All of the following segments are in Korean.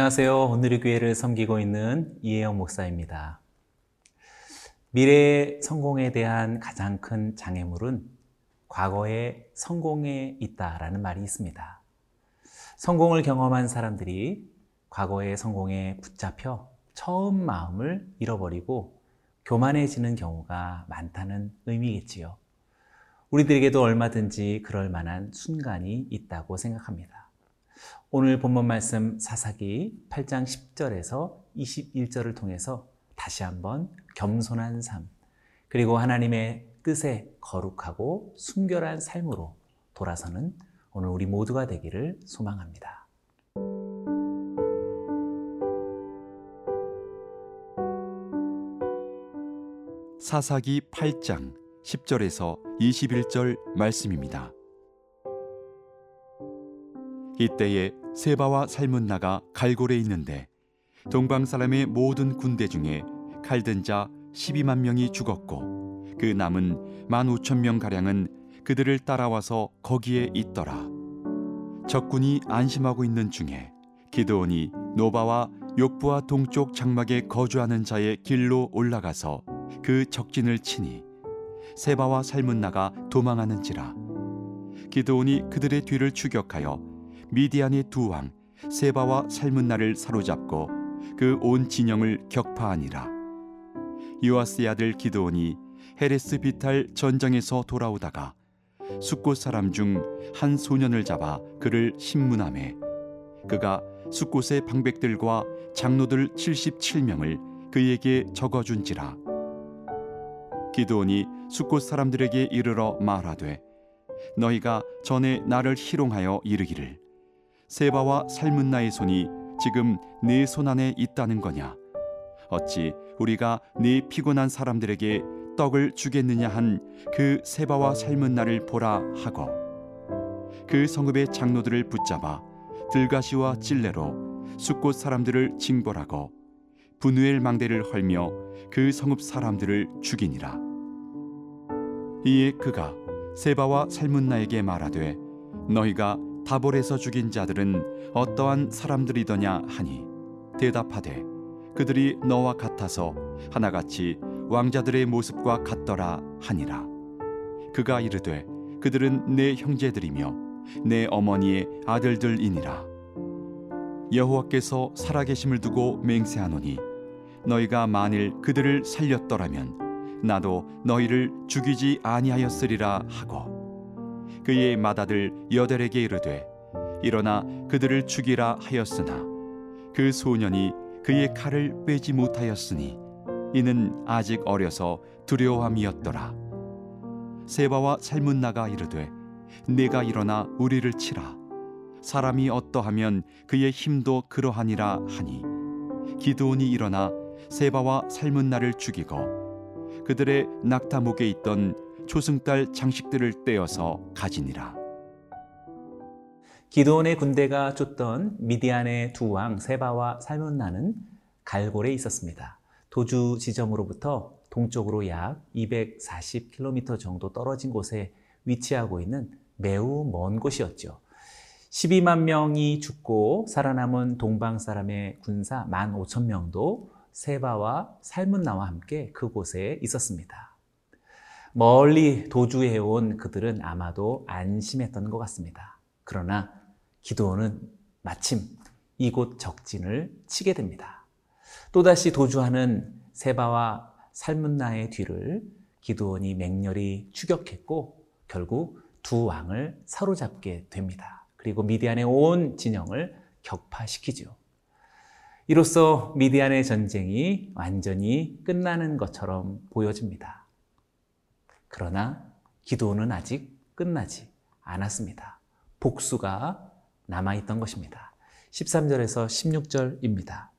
안녕하세요. 오늘의 교회를 섬기고 있는 이혜영 목사입니다. 미래의 성공에 대한 가장 큰 장애물은 과거의 성공에 있다라는 말이 있습니다. 성공을 경험한 사람들이 과거의 성공에 붙잡혀 처음 마음을 잃어버리고 교만해지는 경우가 많다는 의미겠지요. 우리들에게도 얼마든지 그럴 만한 순간이 있다고 생각합니다. 오늘 본문 말씀 사사기 8장 10절에서 21절을 통해서 다시 한번 겸손한 삶, 그리고 하나님의 뜻에 거룩하고 순결한 삶으로 돌아서는 오늘 우리 모두가 되기를 소망합니다. 사사기 8장 10절에서 21절 말씀입니다. 이때에 세바와 살문나가 갈골에 있는데 동방 사람의 모든 군대 중에 칼든 자 12만 명이 죽었고 그 남은 1만 5천 명 가량은 그들을 따라와서 거기에 있더라. 적군이 안심하고 있는 중에 기드온이 노바와 욕부와 동쪽 장막에 거주하는 자의 길로 올라가서 그 적진을 치니 세바와 살문나가 도망하는지라 기드온이 그들의 뒤를 추격하여 미디안의 두 왕 세바와 살문나를 사로잡고 그 온 진영을 격파하니라. 요아스의 아들 기드온이 헤레스 비탈 전장에서 돌아오다가 숫곳 사람 중 한 소년을 잡아 그를 신문함에 그가 숫곳의 방백들과 장로들 77명을 그에게 적어준지라. 기드온이 숫곳 사람들에게 이르러 말하되 너희가 전에 나를 희롱하여 이르기를 세바와 살문나의 손이 지금 네 손 안에 있다는 거냐? 어찌 우리가 네 피곤한 사람들에게 떡을 주겠느냐 한 그 세바와 살문나를 보라 하고 그 성읍의 장로들을 붙잡아 들가시와 찔레로 숫곳 사람들을 징벌하고 분우엘 망대를 헐며 그 성읍 사람들을 죽이니라. 이에 그가 세바와 살문나에게 말하되 너희가 다볼에서 죽인 자들은 어떠한 사람들이더냐 하니 대답하되 그들이 너와 같아서 하나같이 왕자들의 모습과 같더라 하니라. 그가 이르되 그들은 내 형제들이며 내 어머니의 아들들이니라. 여호와께서 살아계심을 두고 맹세하노니 너희가 만일 그들을 살렸더라면 나도 너희를 죽이지 아니하였으리라 하고 그의 맏아들 여델에게 이르되 일어나 그들을 죽이라 하였으나 그 소년이 그의 칼을 빼지 못하였으니 이는 아직 어려서 두려움이었더라. 세바와 살문나가 이르되 내가 일어나 우리를 치라. 사람이 어떠하면 그의 힘도 그러하니라 하니. 기드온이 일어나 세바와 살문나를 죽이고 그들의 낙타목에 있던 초승달 장식들을 떼어서 가지니라. 기도원의 군대가 쫓던 미디안의 두 왕 세바와 살문나는 갈골에 있었습니다. 도주 지점으로부터 동쪽으로 약 240km 정도 떨어진 곳에 위치하고 있는 매우 먼 곳이었죠. 12만 명이 죽고 살아남은 동방 사람의 군사 1만 5천 명도 세바와 살문나와 함께 그곳에 있었습니다. 멀리 도주해온 그들은 아마도 안심했던 것 같습니다. 그러나 기도원은 마침 이곳 적진을 치게 됩니다. 또다시 도주하는 세바와 살문나의 뒤를 기도원이 맹렬히 추격했고 결국 두 왕을 사로잡게 됩니다. 그리고 미디안의 온 진영을 격파시키죠. 이로써 미디안의 전쟁이 완전히 끝나는 것처럼 보여집니다. 그러나 기도는 아직 끝나지 않았습니다. 복수가 남아있던 것입니다. 13절에서 16절입니다.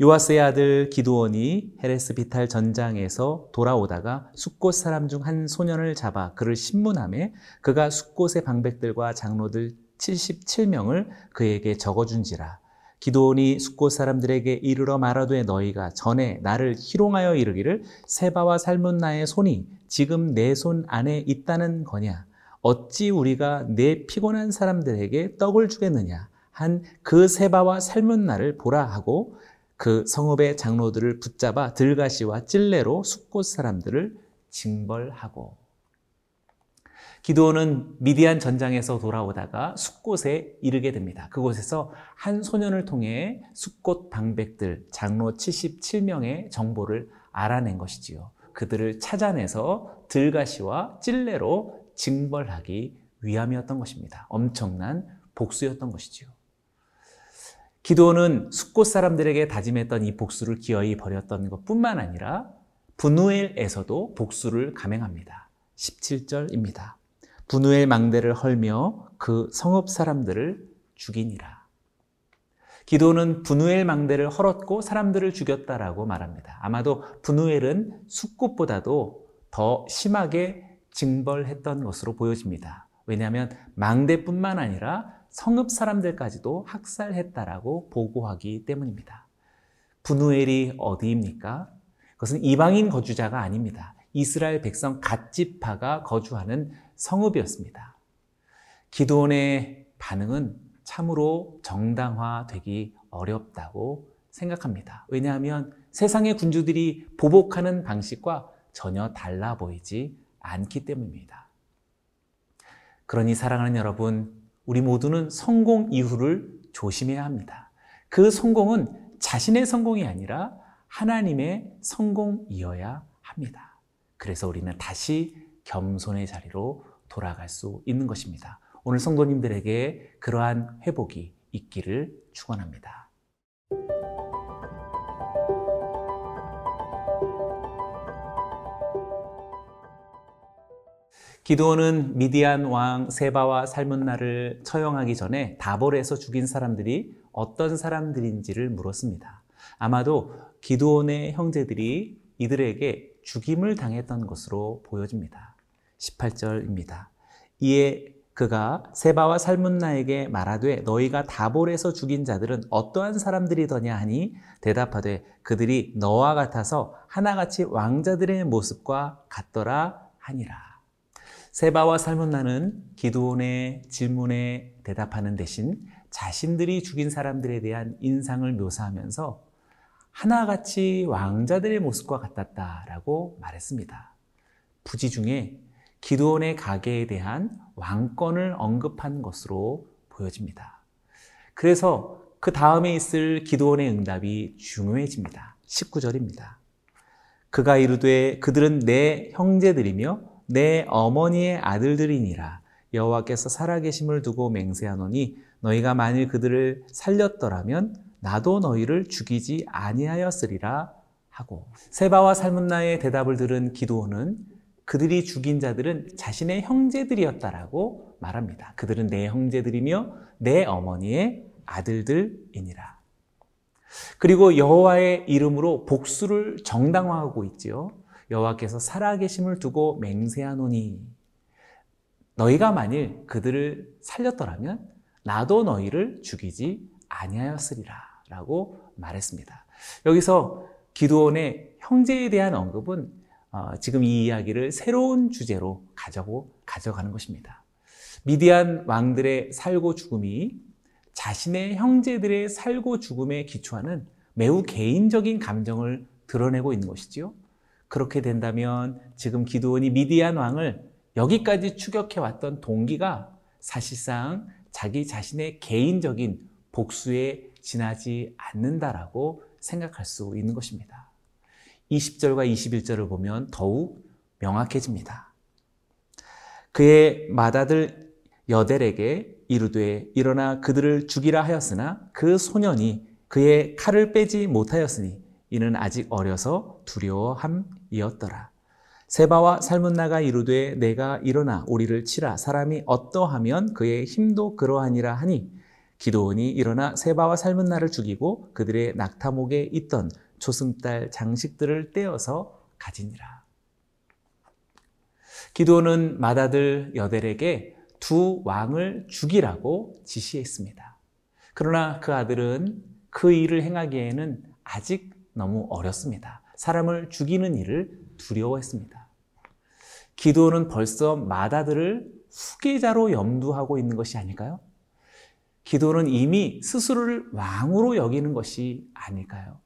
요아스의 아들 기도원이 헤레스 비탈 전장에서 돌아오다가 숫곳 사람 중 한 소년을 잡아 그를 신문함에 그가 숫곳의 방백들과 장로들 77명을 그에게 적어준지라 기도원이 숫곳 사람들에게 이르러 말하되 너희가 전에 나를 희롱하여 이르기를 세바와 살문나의 손이 지금 내 손 안에 있다는 거냐? 어찌 우리가 내 피곤한 사람들에게 떡을 주겠느냐? 한 그 세바와 살문나를 보라 하고 그 성읍의 장로들을 붙잡아 들가시와 찔레로 숫곳 사람들을 징벌하고 기도원은 미디안 전장에서 돌아오다가 숫곳에 이르게 됩니다. 그곳에서 한 소년을 통해 숫곳 방백들 장로 77명의 정보를 알아낸 것이지요. 그들을 찾아내서 들가시와 찔레로 징벌하기 위함이었던 것입니다. 엄청난 복수였던 것이지요. 기도는 숫곳 사람들에게 다짐했던 이 복수를 기어이 버렸던 것뿐만 아니라 분우엘에서도 복수를 감행합니다. 17절입니다. 분우엘 망대를 헐며 그 성읍 사람들을 죽이니라. 기도는 분우엘 망대를 헐었고 사람들을 죽였다라고 말합니다. 아마도 분우엘은 숫꽃보다도 더 심하게 징벌했던 것으로 보여집니다. 왜냐하면 망대뿐만 아니라 성읍 사람들까지도 학살했다라고 보고하기 때문입니다. 분우엘이 어디입니까? 그것은 이방인 거주자가 아닙니다. 이스라엘 백성 갓지파가 거주하는 성읍이었습니다. 기도원의 반응은 참으로 정당화되기 어렵다고 생각합니다. 왜냐하면 세상의 군주들이 보복하는 방식과 전혀 달라 보이지 않기 때문입니다. 그러니 사랑하는 여러분, 우리 모두는 성공 이후를 조심해야 합니다. 그 성공은 자신의 성공이 아니라 하나님의 성공이어야 합니다. 그래서 우리는 다시 겸손의 자리로 돌아갈 수 있는 것입니다. 오늘 성도님들에게 그러한 회복이 있기를 축원합니다. 기도원은 미디안 왕 세바와 살문나를 처형하기 전에 다볼에서 죽인 사람들이 어떤 사람들인지를 물었습니다. 아마도 기도원의 형제들이 이들에게 죽임을 당했던 것으로 보여집니다. 18절입니다. 이에 그가 세바와 살문나에게 말하되 너희가 다볼에서 죽인 자들은 어떠한 사람들이더냐 하니 대답하되 그들이 너와 같아서 하나같이 왕자들의 모습과 같더라 하니라. 세바와 살문나는 기도원의 질문에 대답하는 대신 자신들이 죽인 사람들에 대한 인상을 묘사하면서 하나같이 왕자들의 모습과 같았다라고 말했습니다. 부지 중에 기도원의 가계에 대한 왕권을 언급한 것으로 보여집니다. 그래서 그 다음에 있을 기도원의 응답이 중요해집니다. 19절입니다. 그가 이르되 그들은 내 형제들이며 내 어머니의 아들들이니라 여호와께서 살아계심을 두고 맹세하노니 너희가 만일 그들을 살렸더라면 나도 너희를 죽이지 아니하였으리라 하고 세바와 살문나의 대답을 들은 기도원은 그들이 죽인 자들은 자신의 형제들이었다라고 말합니다. 그들은 내 형제들이며 내 어머니의 아들들이니라. 그리고 여호와의 이름으로 복수를 정당화하고 있지요. 여호와께서 살아계심을 두고 맹세하노니 너희가 만일 그들을 살렸더라면 나도 너희를 죽이지 아니하였으리라라고 말했습니다. 여기서 기도원의 형제에 대한 언급은 어, 지금 이 이야기를 새로운 주제로 가져고 가져가는 것입니다. 미디안 왕들의 살고 죽음이 자신의 형제들의 살고 죽음에 기초하는 매우 개인적인 감정을 드러내고 있는 것이지요. 그렇게 된다면 지금 기도원이 미디안 왕을 여기까지 추격해 왔던 동기가 사실상 자기 자신의 개인적인 복수에 지나지 않는다라고 생각할 수 있는 것입니다. 20절과 21절을 보면 더욱 명확해집니다. 그의 맏아들 여델에게 이르되 일어나 그들을 죽이라 하였으나 그 소년이 그의 칼을 빼지 못하였으니 이는 아직 어려서 두려워함이었더라. 세바와 살문나가 이르되 내가 일어나 우리를 치라 사람이 어떠하면 그의 힘도 그러하니라 하니 기도원이 일어나 세바와 살문나를 죽이고 그들의 낙타목에 있던 초승달 장식들을 떼어서 가지니라. 기도는 맏아들 여델에게 두 왕을 죽이라고 지시했습니다. 그러나 그 아들은 그 일을 행하기에는 아직 너무 어렸습니다. 사람을 죽이는 일을 두려워했습니다. 기도는 벌써 맏아들을 후계자로 염두하고 있는 것이 아닐까요? 기도는 이미 스스로를 왕으로 여기는 것이 아닐까요?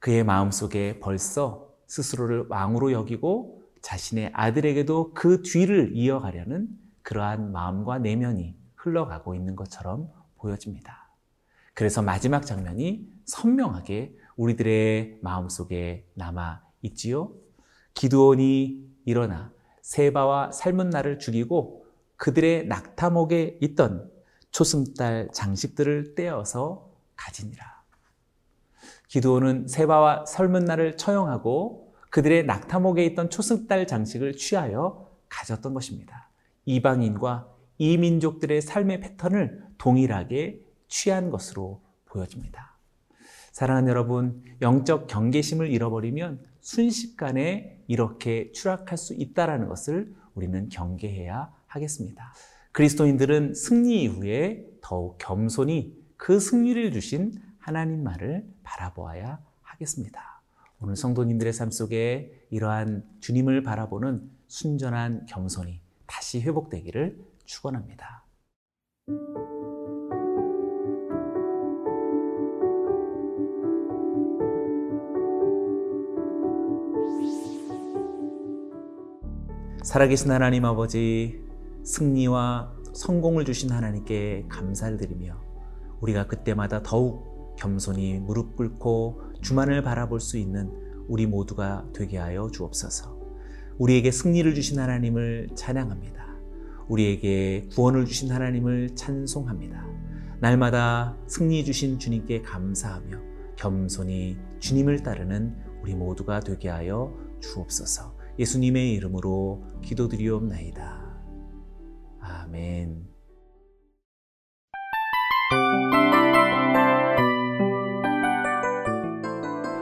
그의 마음속에 벌써 스스로를 왕으로 여기고 자신의 아들에게도 그 뒤를 이어가려는 그러한 마음과 내면이 흘러가고 있는 것처럼 보여집니다. 그래서 마지막 장면이 선명하게 우리들의 마음속에 남아 있지요. 기드온이 일어나 세바와 삶은 나를 죽이고 그들의 낙타목에 있던 초승달 장식들을 떼어서 가지니라. 기드온은 세바와 삶은 나를 처형하고 그들의 낙타목에 있던 초승달 장식을 취하여 가졌던 것입니다. 이방인과 이민족들의 삶의 패턴을 동일하게 취한 것으로 보여집니다. 사랑하는 여러분, 영적 경계심을 잃어버리면 순식간에 이렇게 추락할 수 있다는 것을 우리는 경계해야 하겠습니다. 그리스도인들은 승리 이후에 더욱 겸손히 그 승리를 주신 하나님 만을 바라보아야 하겠습니다. 오늘 성도님들의 삶 속에 이러한 주님을 바라보는 순전한 겸손이 다시 회복되기를 축원합니다. 살아계신 하나님 아버지, 승리와 성공을 주신 하나님께 감사를 드리며 우리가 그때마다 더욱 겸손히 무릎 꿇고 주만을 바라볼 수 있는 우리 모두가 되게 하여 주옵소서. 우리에게 승리를 주신 하나님을 찬양합니다. 우리에게 구원을 주신 하나님을 찬송합니다. 날마다 승리 주신 주님께 감사하며 겸손히 주님을 따르는 우리 모두가 되게 하여 주옵소서. 예수님의 이름으로 기도드리옵나이다. 아멘.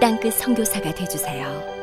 땅끝 성교사가 되주세요